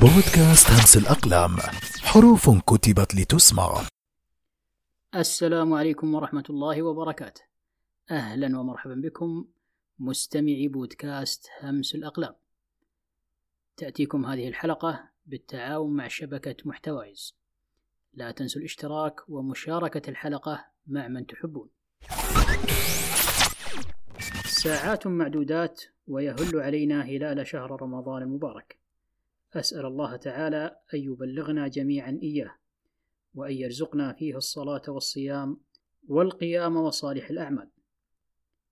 بودكاست همس الأقلام حروف كتبت لتسمع. السلام عليكم ورحمة الله وبركاته. أهلا ومرحبا بكم مستمعي بودكاست همس الأقلام. تأتيكم هذه الحلقة بالتعاون مع شبكة محتوايز. لا تنسوا الاشتراك ومشاركة الحلقة مع من تحبون. ساعات معدودات ويهل علينا هلال شهر رمضان المبارك. أسأل الله تعالى أن يبلغنا جميعا إياه وأن يرزقنا فيه الصلاة والصيام والقيام وصالح الأعمال.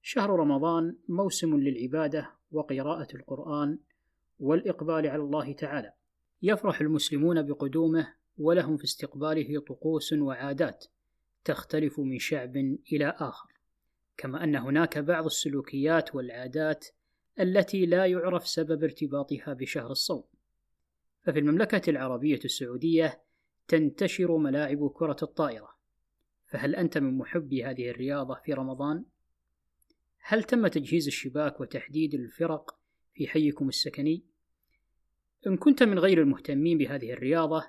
شهر رمضان موسم للعبادة وقراءة القرآن والإقبال على الله تعالى. يفرح المسلمون بقدومه ولهم في استقباله طقوس وعادات تختلف من شعب إلى آخر. كما أن هناك بعض السلوكيات والعادات التي لا يعرف سبب ارتباطها بشهر الصوم. ففي المملكة العربية السعودية تنتشر ملاعب كرة الطائرة فهل أنت من محبي هذه الرياضة في رمضان؟ هل تم تجهيز الشباك وتحديد الفرق في حيكم السكني؟ إن كنت من غير المهتمين بهذه الرياضة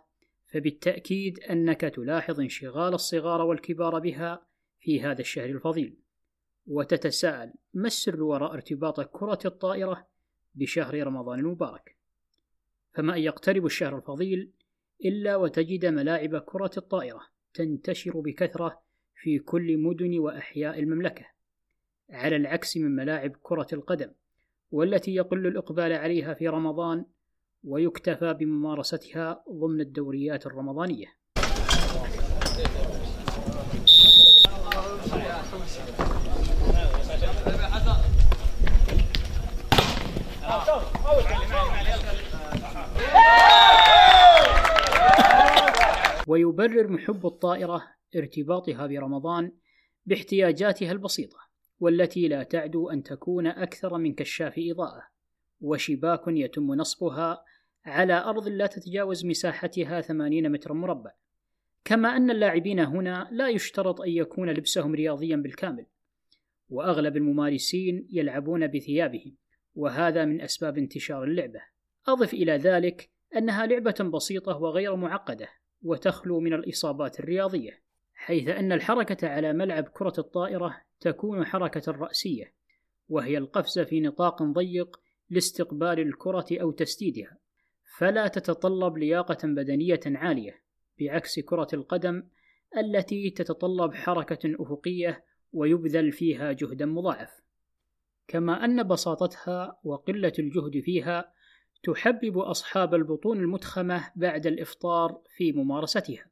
فبالتأكيد أنك تلاحظ انشغال الصغار والكبار بها في هذا الشهر الفضيل وتتساءل ما السر وراء ارتباط كرة الطائرة بشهر رمضان المبارك فما أن يقترب الشهر الفضيل إلا وتجد ملاعب كرة الطائرة تنتشر بكثرة في كل مدن وأحياء المملكة على العكس من ملاعب كرة القدم والتي يقل الإقبال عليها في رمضان ويكتفى بممارستها ضمن الدوريات الرمضانية. ويبرر محب الطائرة ارتباطها برمضان باحتياجاتها البسيطة والتي لا تعدو أن تكون أكثر من كشاف إضاءة وشباك يتم نصبها على أرض لا تتجاوز مساحتها 80 متر مربع. كما أن اللاعبين هنا لا يشترط أن يكون لبسهم رياضيا بالكامل وأغلب الممارسين يلعبون بثيابهم وهذا من أسباب انتشار اللعبة. أضف إلى ذلك أنها لعبة بسيطة وغير معقدة وتخلو من الإصابات الرياضية حيث أن الحركة على ملعب كرة الطائرة تكون حركة رأسية وهي القفزة في نطاق ضيق لاستقبال الكرة أو تسديدها. فلا تتطلب لياقة بدنية عالية بعكس كرة القدم التي تتطلب حركة أفقية ويبذل فيها جهدا مضاعف. كما أن بساطتها وقلة الجهد فيها تحبب أصحاب البطون المتخمة بعد الإفطار في ممارستها.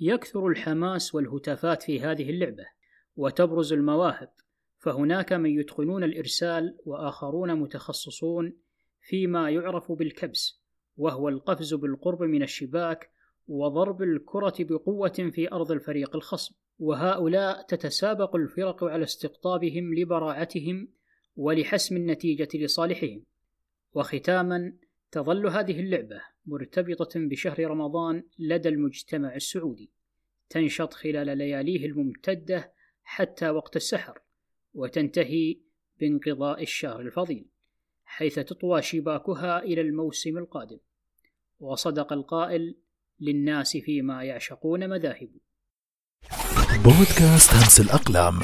يكثر الحماس والهتافات في هذه اللعبة، وتبرز المواهب، فهناك من يتقنون الإرسال وآخرون متخصصون فيما يعرف بالكبس، وهو القفز بالقرب من الشباك وضرب الكرة بقوة في أرض الفريق الخصم، وهؤلاء تتسابق الفرق على استقطابهم لبراعتهم ولحسم النتيجة لصالحهم. وختاما تظل هذه اللعبة مرتبطة بشهر رمضان لدى المجتمع السعودي تنشط خلال لياليه الممتدة حتى وقت السحر وتنتهي بانقضاء الشهر الفضيل حيث تطوى شباكها إلى الموسم القادم. وصدق القائل للناس فيما يعشقون مذاهب. بودكاست همس الأقلام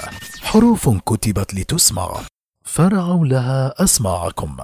حروف كتبت لتسمع فرعوا لها أسماعكم.